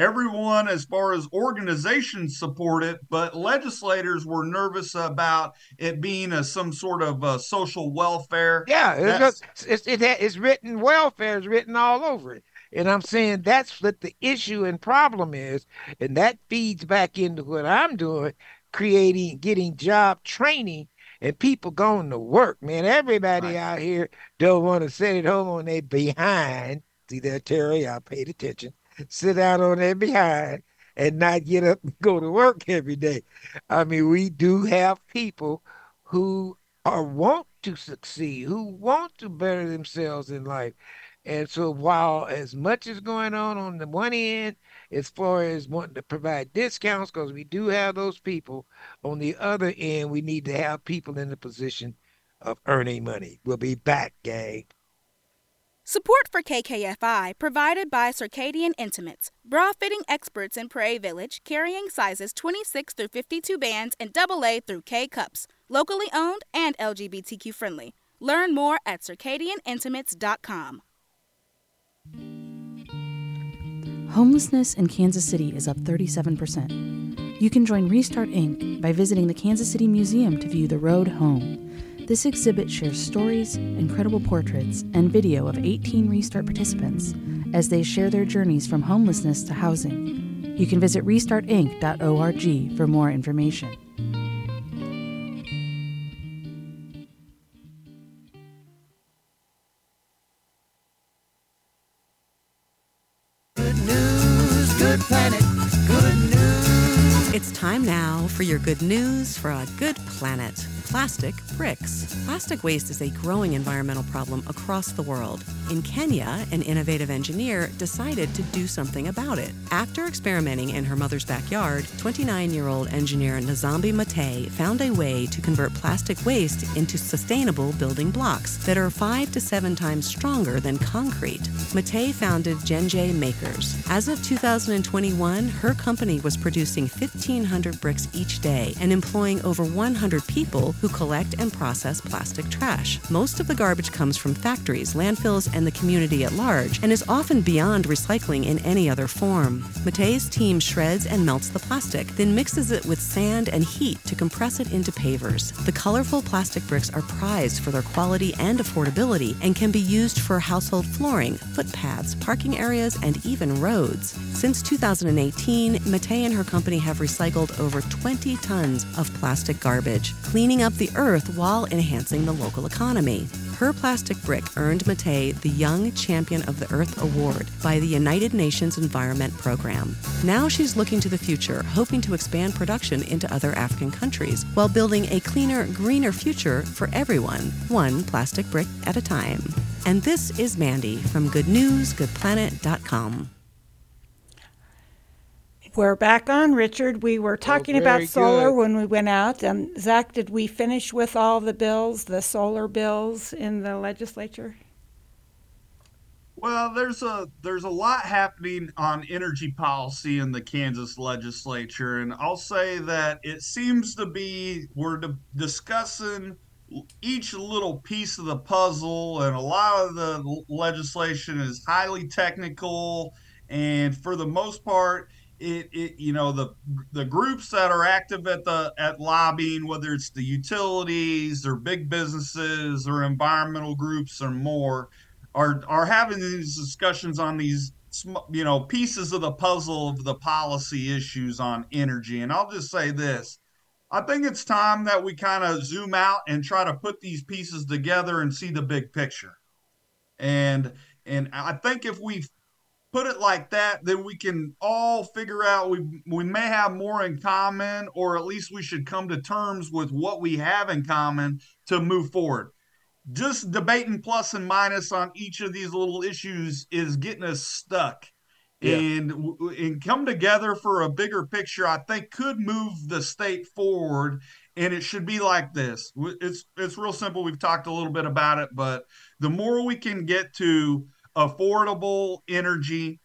everyone as far as organizations support it but legislators were nervous about it being a, some sort of a social welfare. Yeah it's, it's, it, it's written welfare is written all over it. And i'm saying that's what the issue and problem is and that feeds back into what i'm doing creating getting job training and people going to work. Man everybody right. out here don't want to sit at home on their behind. See there terry i paid attention sit down on their behind and not get up and go to work every day. I mean, we do have people who are want to succeed, who want to better themselves in life. And so while as much is going on on the one end, as far as wanting to provide discounts, because we do have those people, on the other end, we need to have people in the position of earning money. We'll be back, gang. Support for KKFI provided by Circadian Intimates, bra fitting experts in Prairie Village, carrying sizes 26 through 52 bands and AA through K cups, locally owned and LGBTQ friendly. Learn more at circadianintimates.com. Homelessness in Kansas City is up 37%. You can join Restart Inc. by visiting the Kansas City Museum to view The Road Home this exhibit shares stories, incredible portraits, and video of 18 Restart participants as they share their journeys from homelessness to housing. You can visit restartinc.org for more information. Good planet, good news. It's time now for your good news for a good planet plastic bricks. Plastic waste is a growing environmental problem across the world. In Kenya, an innovative engineer decided to do something about it. After experimenting in her mother's backyard, 29 year old engineer Nzambi Matee found a way to convert plastic waste into sustainable building blocks that are five to seven times stronger than concrete. Matee founded Gjenge Makers. As of 2021, her company was producing 1,500 bricks each day and employing over 100 people who collect and process plastic trash. Most of the garbage comes from factories, landfills, and the community at large, and is often beyond recycling in any other form. Matee's team shreds and melts the plastic, then mixes it with sand and heat to compress it into pavers. The colorful plastic bricks are prized for their quality and affordability and can be used for household flooring, footpaths, parking areas, and even roads. Since 2018, Matei and her company have recycled over 20 tons of plastic garbage, cleaning up the earth while enhancing the local economy. Her plastic brick earned Matee the Young Champion of the Earth Award by the United Nations Environment Program. Now she's looking to the future, hoping to expand production into other African countries while building a cleaner, greener future for everyone, one plastic brick at a time. And this is Mandy from GoodNewsGoodPlanet.com. We're back on, Richard. We were talking oh, about solar good. when we went out. Um, Zack, did we finish with all the bills, the solar bills in the legislature? Well, there's a there's a lot happening on energy policy in the Kansas legislature, and I'll say that it seems to be we're discussing each little piece of the puzzle, and a lot of the legislation is highly technical, and for the most part it, it you know the the groups that are active at the at lobbying whether it's the utilities or big businesses or environmental groups or more are are having these discussions on these you know pieces of the puzzle of the policy issues on energy. And I'll just say this: I think it's time that we kind of zoom out and try to put these pieces together and see the big picture. And and I think if we put it like that, then we can all figure out we we may have more in common, or at least we should come to terms with what we have in common to move forward. Just debating plus and minus on each of these little issues is getting us stuck. Yeah. And and come together for a bigger picture, I think could move the state forward. And it should be like this. It's it's real simple. We've talked a little bit about it, but the more we can get to affordable energy,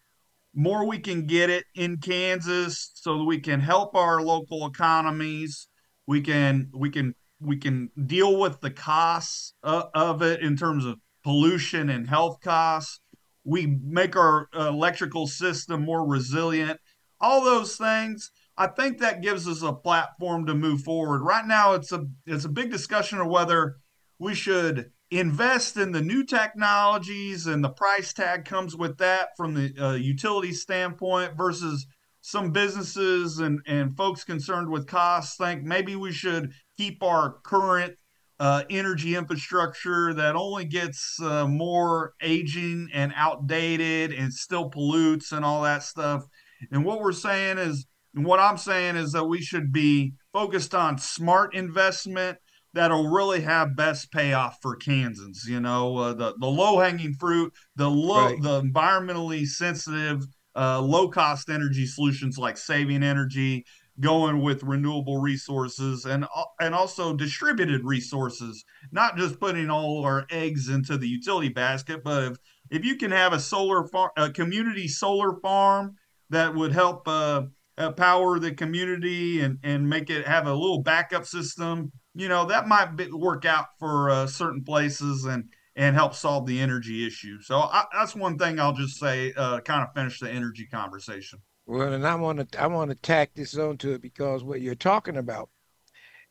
more we can get it in Kansas so that we can help our local economies. We can we can we can deal with the costs uh, of it in terms of pollution and health costs. We make our electrical system more resilient. All those things. I think that gives us a platform to move forward. Right now, it's a it's a big discussion of whether we should invest in the new technologies and the price tag comes with that from the uh, utility standpoint versus some businesses and, and folks concerned with costs think maybe we should keep our current uh, energy infrastructure that only gets uh, more aging and outdated and still pollutes and all that stuff. And what we're saying is, and what I'm saying is that we should be focused on smart investment that'll really have best payoff for Kansans. You know, uh, the the low hanging fruit, the low, right. the environmentally sensitive, uh, low cost energy solutions like saving energy, going with renewable resources, and uh, and also distributed resources. Not just putting all our eggs into the utility basket, but if if you can have a solar farm, a community solar farm that would help. Uh, uh, power the community and and make it have a little backup system you know that might be, work out for uh, certain places and and help solve the energy issue. So I, that's one thing I'll just say, uh, kind of finish the energy conversation. Well, and I want to I want to tack this onto it because what you're talking about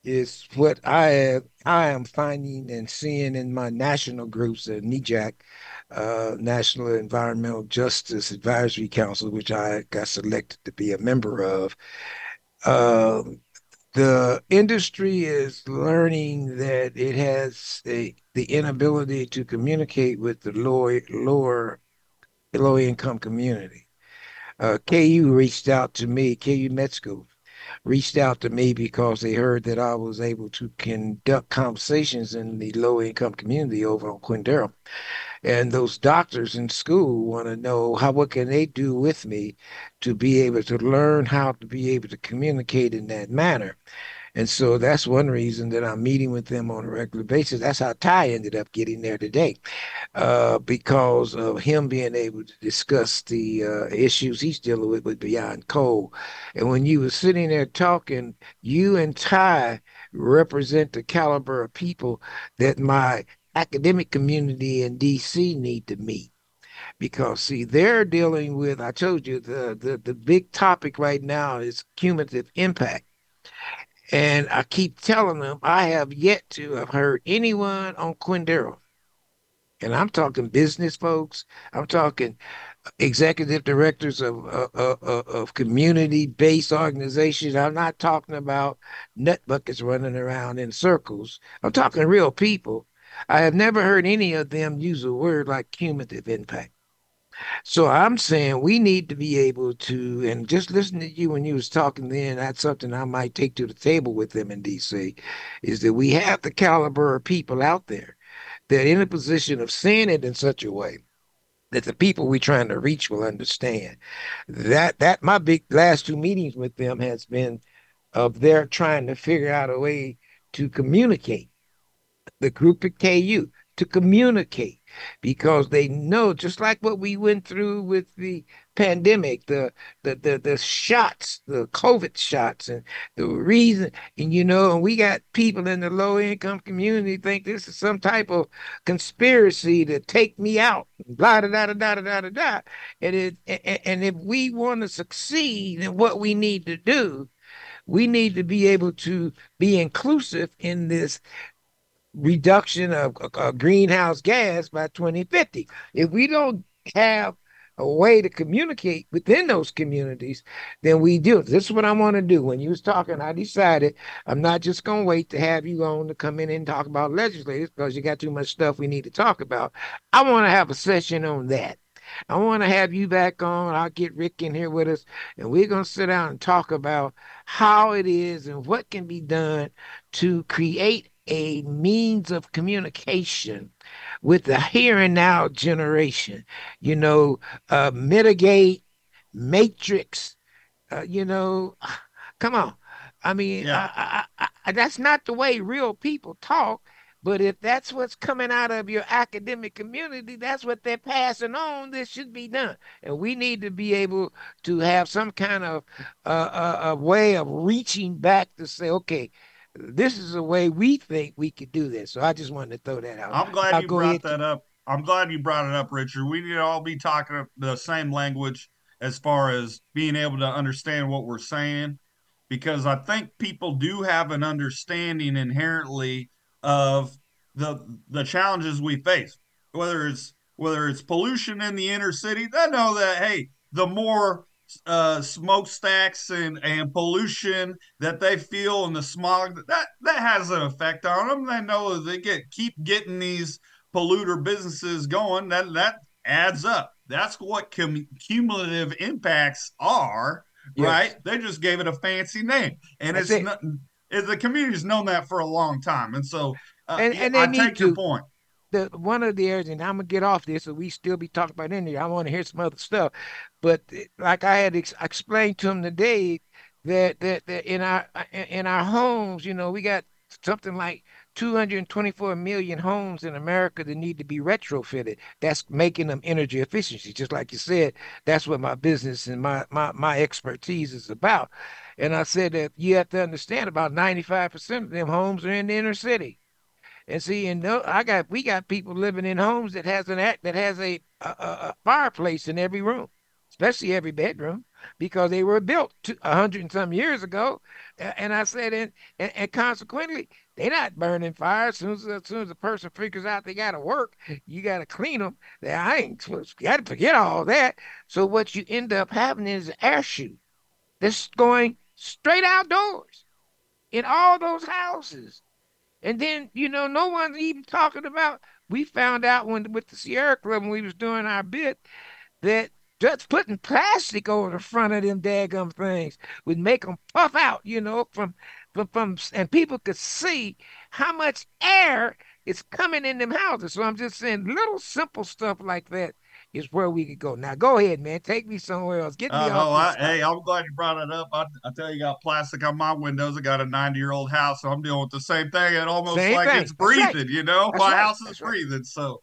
is what I I am finding and seeing in my national groups at NEJAC, uh, National Environmental Justice Advisory Council, which I got selected to be a member of. Uh, the industry is learning that it has a, the inability to communicate with the lower lower low income community. Uh, KU reached out to me, KU Med School reached out to me because they heard that I was able to conduct conversations in the low income community over on Quindaro. And those doctors in school want to know how what can they do with me to be able to learn how to be able to communicate in that manner. And so that's one reason that I'm meeting with them on a regular basis. That's how Ty ended up getting there today, uh, because of him being able to discuss the uh, issues he's dealing with with Beyond Coal. And when you were sitting there talking, you and Ty represent the caliber of people that my academic community in DC need to meet because see they're dealing with i told you the, the the big topic right now is cumulative impact and I keep telling them I have yet to have heard anyone on Quindaro. And I'm talking business folks. I'm talking executive directors of of community-based organizations. I'm not talking about nut buckets running around in circles. I'm talking real people. I have never heard any of them use a word like cumulative impact. So I'm saying we need to be able to, and just listen to you when you was talking then, that's something I might take to the table with them in DC, is that we have the caliber of people out there that in a position of saying it in such a way that the people we're trying to reach will understand. That that my big last two meetings with them has been of their trying to figure out a way to communicate the group at KU to communicate because they know just like what we went through with the pandemic the the the, the shots the covid shots and the reason and you know and we got people in the low income community think this is some type of conspiracy to take me out blah da da da da da da da and it and if we want to succeed in what we need to do we need to be able to be inclusive in this reduction of, greenhouse gas by 2050. If we don't have a way to communicate within those communities, then we do. This is what I want to do. When you was talking, I decided I'm not just gonna wait to have you on to come in and talk about legislators because you got too much stuff we need to talk about. I want to have a session on that. I want to have you back on. I'll get Rick in here with us, and we're to sit down and talk about how it is and what can be done to create a means of communication with the here and now generation. You know, uh, mitigate, matrix. Uh, you know, come on. I mean, yeah. I, I, I, that's not the way real people talk. But if that's what's coming out of your academic community, that's what they're passing on. This should be done, and we need to be able to have some kind of uh, uh, a way of reaching back to say, okay, this is a way we think we could do this. So I just wanted to throw that out. I'm glad I'll you brought that to... up. I'm glad you brought it up, Richard. We need to all be talking the same language as far as being able to understand what we're saying, because I think people do have an understanding inherently of the the challenges we face, whether it's whether it's pollution in the inner city. They know that hey, the more uh, smokestacks and and pollution that they feel and the smog that that has an effect on them. They know they get keep getting these polluter businesses going. That that adds up. That's what cum- cumulative impacts are, yes. right? They just gave it a fancy name, and That's it's it. not. The community's known that for a long time, and so uh, and, and I take to, your point. The, one of the areas, and I'm gonna get off this, so we still be talking about in there. I want to hear some other stuff, but like I had ex- explained to him today, that, that that in our in our homes, you know, we got something like 224 million homes in America that need to be retrofitted. That's making them energy efficiency. Just like you said, that's what my business and my, my, my expertise is about. And I said that you have to understand about 95% of them homes are in the inner city. And see, and no, I got we got people living in homes that has an act that has a, a, a fireplace in every room, especially every bedroom, because they were built a hundred and some years ago. And I said, and, and, and consequently, they're not burning fire. As soon as, as soon as a person figures out they got to work, you got to clean them. I ain't got to forget all that. So what you end up having is an air chute that's going straight outdoors in all those houses. And then, you know, no one's even talking about. We found out when with the Sierra Club when we was doing our bit that just putting plastic over the front of them daggum things would make them puff out, you know, from from from and people could see how much air is coming in them houses. So I'm just saying little simple stuff like that is where we could go. Now, go ahead, man. Take me somewhere else. Get me uh, off. I, hey, I'm glad you brought it up. I, I tell you, got plastic on my windows. I got a 90 year old house, so I'm dealing with the same thing. It almost same like thing. it's breathing. Right. You know, That's my right. house is That's breathing. Right. So.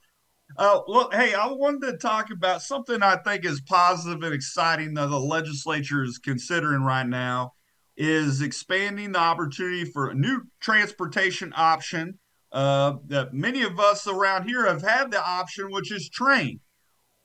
Uh, look, hey, I wanted to talk about something I think is positive and exciting that the legislature is considering right now is expanding the opportunity for a new transportation option uh, that many of us around here have had the option, which is train.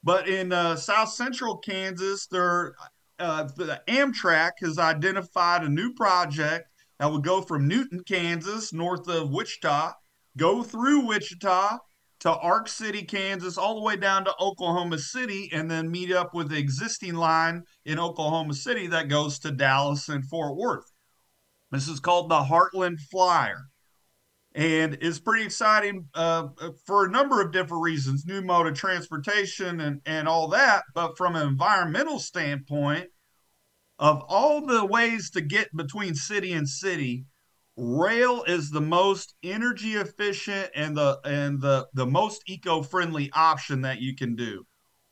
But in uh, South Central Kansas, there uh, the Amtrak has identified a new project that would go from Newton, Kansas, north of Wichita, go through Wichita to Ark City, Kansas, all the way down to Oklahoma City, and then meet up with the existing line in Oklahoma City that goes to Dallas and Fort Worth. This is called the Heartland Flyer and it's pretty exciting uh, for a number of different reasons new mode of transportation and, and all that but from an environmental standpoint of all the ways to get between city and city rail is the most energy efficient and the and the the most eco-friendly option that you can do.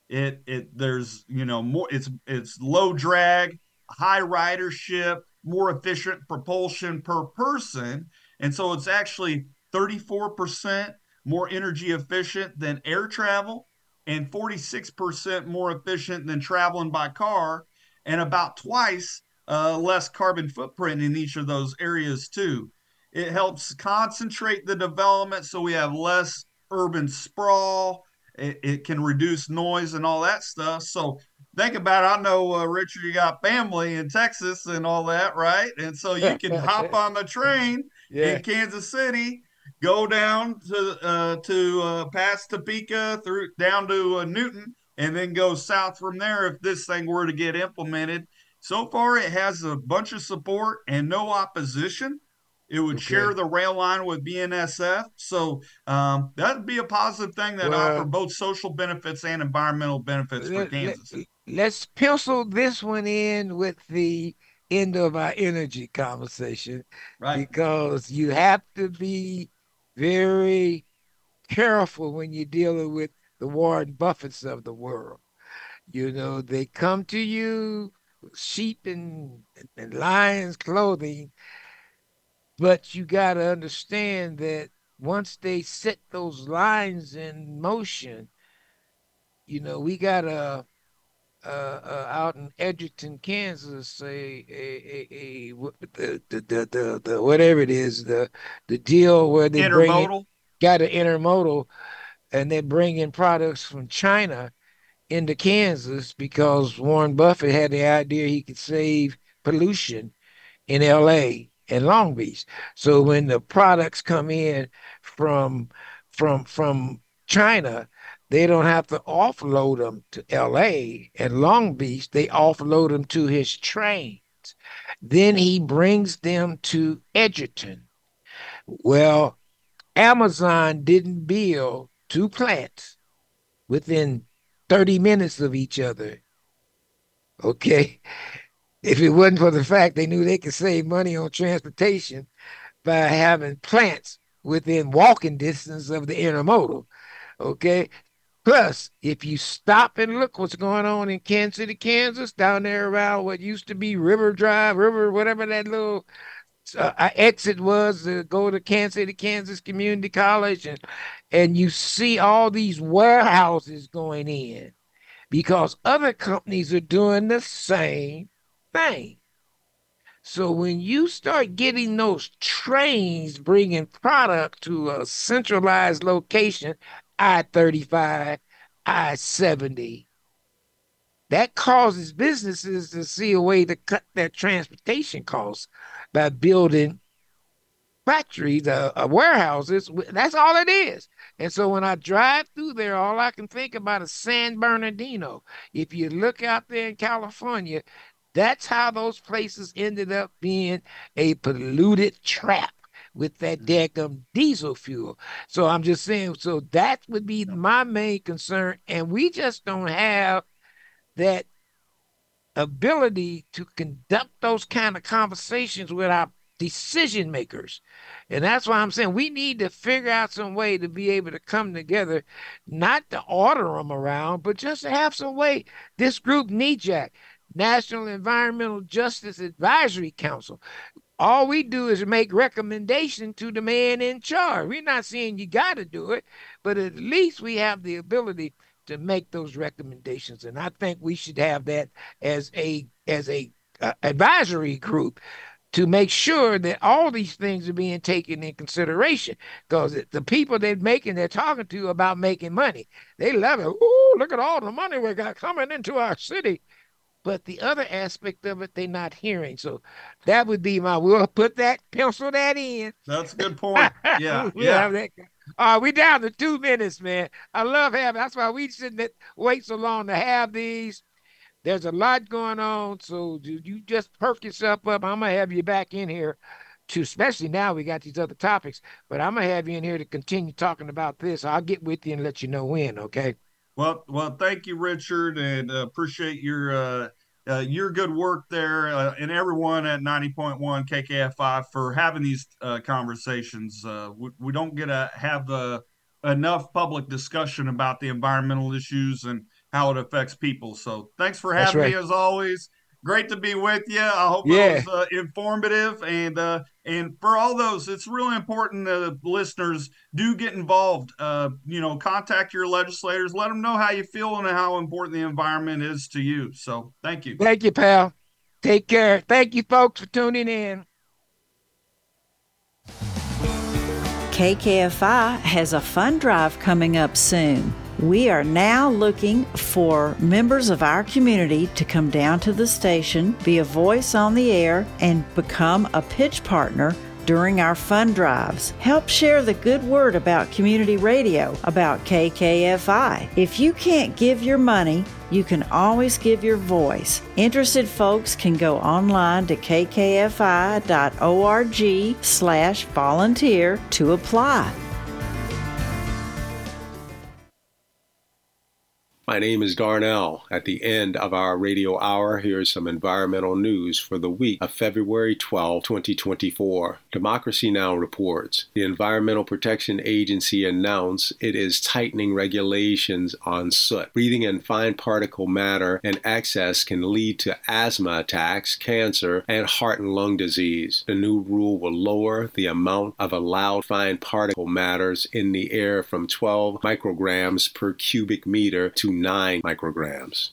It it there's you know more it's it's low drag high ridership more efficient propulsion per person. And so it's actually 34% more energy efficient than air travel and 46% more efficient than traveling by car and about twice uh, less carbon footprint in each of those areas too. It helps concentrate the development so we have less urban sprawl. It, it can reduce noise and all that stuff. So think about it. I know, uh, Richard, you got family in Texas and all that, right? And so you can hop on the train yeah. in Kansas City, go down to uh, to uh, past Topeka through down to uh, Newton, and then go south from there if this thing were to get implemented. So far, it has a bunch of support and no opposition. It would okay. share the rail line with BNSF. So um, that'd be a positive thing that well, offer both social benefits and environmental benefits for Kansas. Let, us pencil this one in with the end of our energy conversation. Right. Because you have to be very careful when you're dealing with the Warren Buffetts of the world. You know, they come to you sheep and, and lions clothing but you got to understand that once they set those lines in motion, you know, we got a, uh, uh, out in Edgerton, Kansas, a, a, a, a the, the, the, the, the, whatever it is, the the deal where they bring in, got an intermodal, and they bring in products from China into Kansas because Warren Buffett had the idea he could save pollution in L.A and Long Beach. So when the products come in from from from China, they don't have to offload them to LA and Long Beach. They offload them to his trains. Then he brings them to Edgerton. Well, Amazon didn't build two plants within 30 minutes of each other. Okay if it wasn't for the fact they knew they could save money on transportation by having plants within walking distance of the intermodal. Okay. Plus, if you stop and look what's going on in Kansas City, Kansas, down there around what used to be River Drive, River, whatever that little uh, exit was to go to Kansas City, Kansas Community College, and and you see all these warehouses going in because other companies are doing the same thing. So when you start getting those trains bringing product to a centralized location, I-35, I-70, that causes businesses to see a way to cut their transportation costs by building factories, uh, uh, warehouses. That's all it is. And so when I drive through there, all I can think about is San Bernardino. If you look out there in California, that's how those places ended up being a polluted trap with that mm. daggum diesel fuel. So I'm just saying, so that would be my main concern. And we just don't have that ability to conduct those kind of conversations with our decision makers. And that's why I'm saying we need to figure out some way to be able to come together, not to order them around, but just to have some way. This group, NEJAC, National Environmental Justice Advisory Council. All we do is make recommendation to the man in charge. We're not saying you got to do it, but at least we have the ability to make those recommendations, and I think we should have that as a as a uh, advisory group to make sure that all these things are being taken in consideration. Because the people they're making, they're talking to about making money. They love it. Ooh, look at all the money we got coming into our city but the other aspect of it they're not hearing. So that would be my. We'll put that pencil that in. That's a good point. Yeah, we'll yeah. That, uh, we down to two minutes, man. I love having. That's why we shouldn't wait so long to have these. There's a lot going on, so you just perk yourself up. I'm gonna have you back in here to, especially now we got these other topics. But I'm gonna have you in here to continue talking about this. I'll get with you and let you know when. Okay. Well, well, thank you, Richard, and uh, appreciate your uh, uh, your good work there, uh, and everyone at 90.1 KKFI for having these uh, conversations. Uh, we, we, don't get to have the enough public discussion about the environmental issues and how it affects people. So, thanks for having right. me as always great to be with you. I hope yeah. it was uh, informative, and uh, and for all those, it's really important that listeners do get involved. Uh, you know, contact your legislators, let them know how you feel and how important the environment is to you. So, thank you. Thank you, pal. Take care. Thank you, folks, for tuning in. KKFI has a fun drive coming up soon. We are now looking for members of our community to come down to the station, be a voice on the air, and become a pitch partner during our fund drives. Help share the good word about community radio, about KKFI. If you can't give your money, you can always give your voice. Interested folks can go online to kkfi.org slash volunteer to apply. My name is Darnell. At the end of our radio hour, here's some environmental news for the week of February 12, 2024. Democracy Now! reports the Environmental Protection Agency announced it is tightening regulations on soot. Breathing in fine particle matter in excess can lead to asthma attacks, cancer, and heart and lung disease. The new rule will lower the amount of allowed fine particle matters in the air from 12 micrograms per cubic meter to 9 micrograms.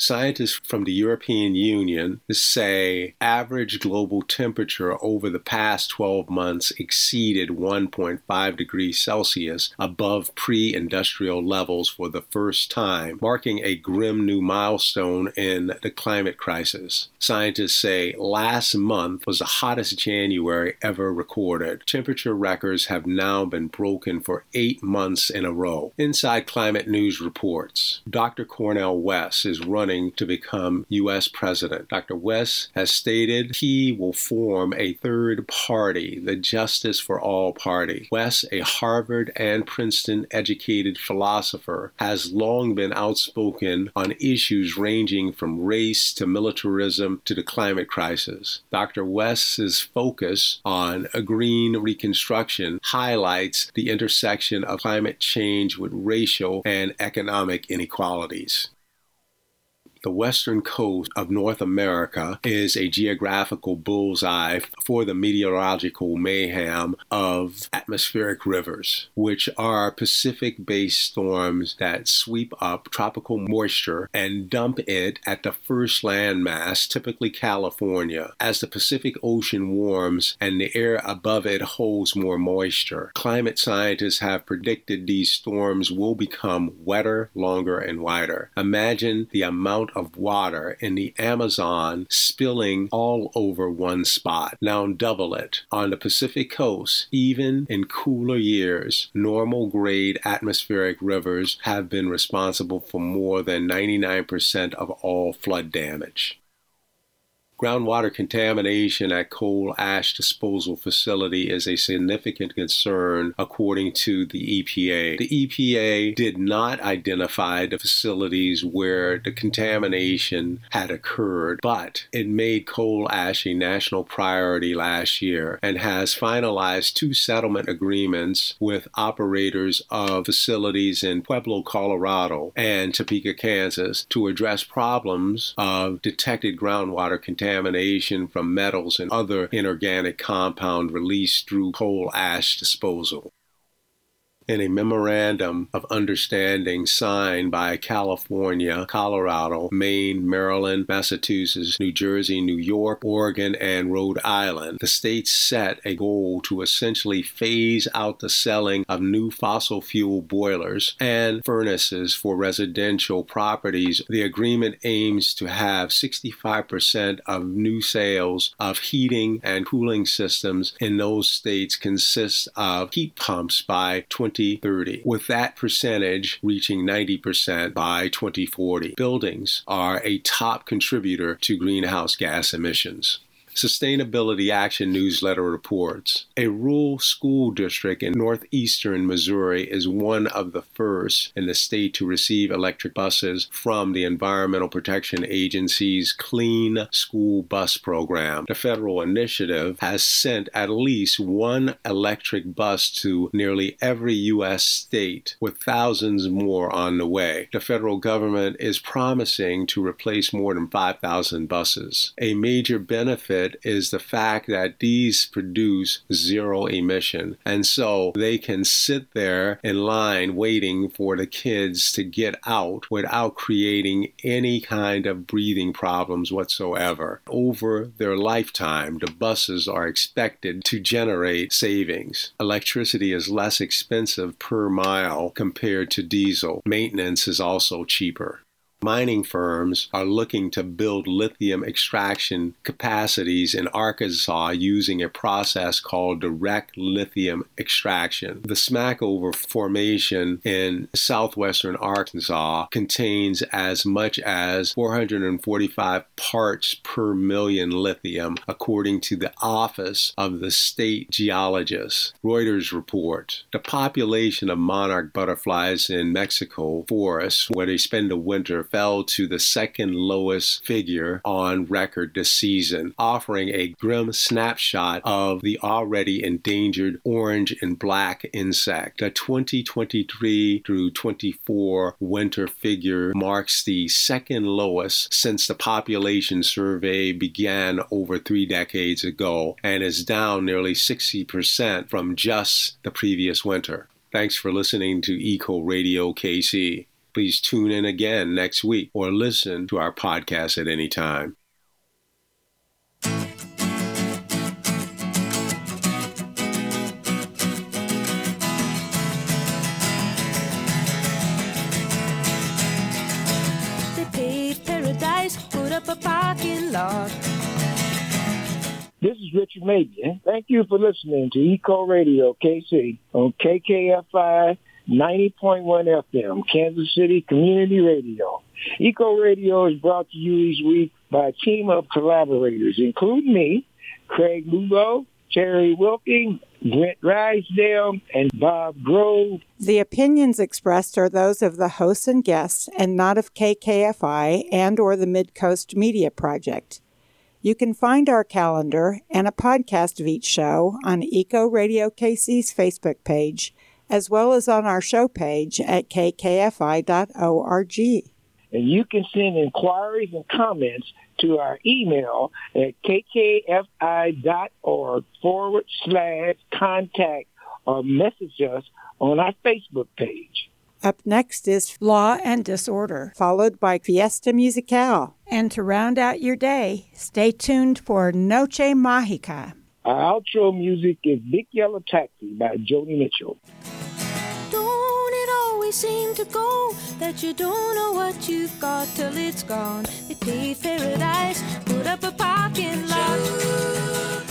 Scientists from the European Union say average global temperature over the past 12 months exceeded 1.5 degrees Celsius above pre industrial levels for the first time, marking a grim new milestone in the climate crisis. Scientists say last month was the hottest January ever recorded. Temperature records have now been broken for eight months in a row. Inside Climate News reports Dr. Cornel West is running running to become U.S. president. Dr. West has stated he will form a third party, the Justice for All Party. West, a Harvard and Princeton educated philosopher, has long been outspoken on issues ranging from race to militarism to the climate crisis. Dr. West's focus on a green reconstruction highlights the intersection of climate change with racial and economic inequalities. The western coast of North America is a geographical bullseye for the meteorological mayhem of atmospheric rivers, which are Pacific based storms that sweep up tropical moisture and dump it at the first landmass, typically California. As the Pacific Ocean warms and the air above it holds more moisture, climate scientists have predicted these storms will become wetter, longer, and wider. Imagine the amount amount of water in the Amazon spilling all over one spot. Now double it. On the Pacific coast, even in cooler years, normal grade atmospheric rivers have been responsible for more than 99% of all flood damage. Groundwater contamination at coal ash disposal facility is a significant concern according to the EPA. The EPA did not identify the facilities where the contamination had occurred, but it made coal ash a national priority last year and has finalized two settlement agreements with operators of facilities in Pueblo, Colorado and Topeka, Kansas to address problems of detected groundwater contamination contamination from metals and other inorganic compound released through coal ash disposal in a memorandum of understanding signed by California, Colorado, Maine, Maryland, Massachusetts, New Jersey, New York, Oregon, and Rhode Island. The states set a goal to essentially phase out the selling of new fossil fuel boilers and furnaces for residential properties. The agreement aims to have 65% of new sales of heating and cooling systems in those states consist of heat pumps by 20 2030, with that percentage reaching 90% by 2040. Buildings are a top contributor to greenhouse gas emissions. Sustainability Action newsletter reports a rural school district in northeastern Missouri is one of the first in the state to receive electric buses from the Environmental Protection Agency's Clean School Bus Program. The federal initiative has sent at least one electric bus to nearly every U.S. state, with thousands more on the way. The federal government is promising to replace more than 5,000 buses. A major benefit it is the fact that these produce zero emission. And so they can sit there in line waiting for the kids to get out without creating any kind of breathing problems whatsoever. Over their lifetime, the buses are expected to generate savings. Electricity is less expensive per mile compared to diesel. Maintenance is also cheaper. Mining firms are looking to build lithium extraction capacities in Arkansas using a process called direct lithium extraction. The Smackover Formation in southwestern Arkansas contains as much as 445 parts per million lithium, according to the Office of the State Geologist. Reuters report the population of monarch butterflies in Mexico forests, where they spend the winter, fell to the second lowest figure on record this season, offering a grim snapshot of the already endangered orange and black insect. The 2023 through 24 winter figure marks the second lowest since the population survey began over three decades ago and is down nearly 60% from just the previous winter. Thanks for listening to Eco Radio KC. Please tune in again next week or listen to our podcast at any time. They paved paradise, put up a parking lot. This is Richard Mabion. Thank you for listening to Eco Radio KC on KKFI 90.1 FM, Kansas City Community Radio. Eco Radio is brought to you each week by a team of collaborators, including me, Craig Lugo, Terry Wilking, Brent Rysdale, and Bob Grove. The opinions expressed are those of the hosts and guests and not of KKFI and or the Midcoast Media Project. You can find our calendar and a podcast of each show on Eco Radio KC's Facebook page, as well as on our show page at kkfi.org. And you can send inquiries and comments to our email at kkfi.org forward slash contact or message us on our Facebook page. Up next is Law and Disorder, followed by Fiesta Musical. And to round out your day, stay tuned for Noche Mágica. Our outro music is Big Yellow Taxi by Joni Mitchell. Don't it always seem to go that you don't know what you've got till it's gone? They paved paradise, put up a parking lot.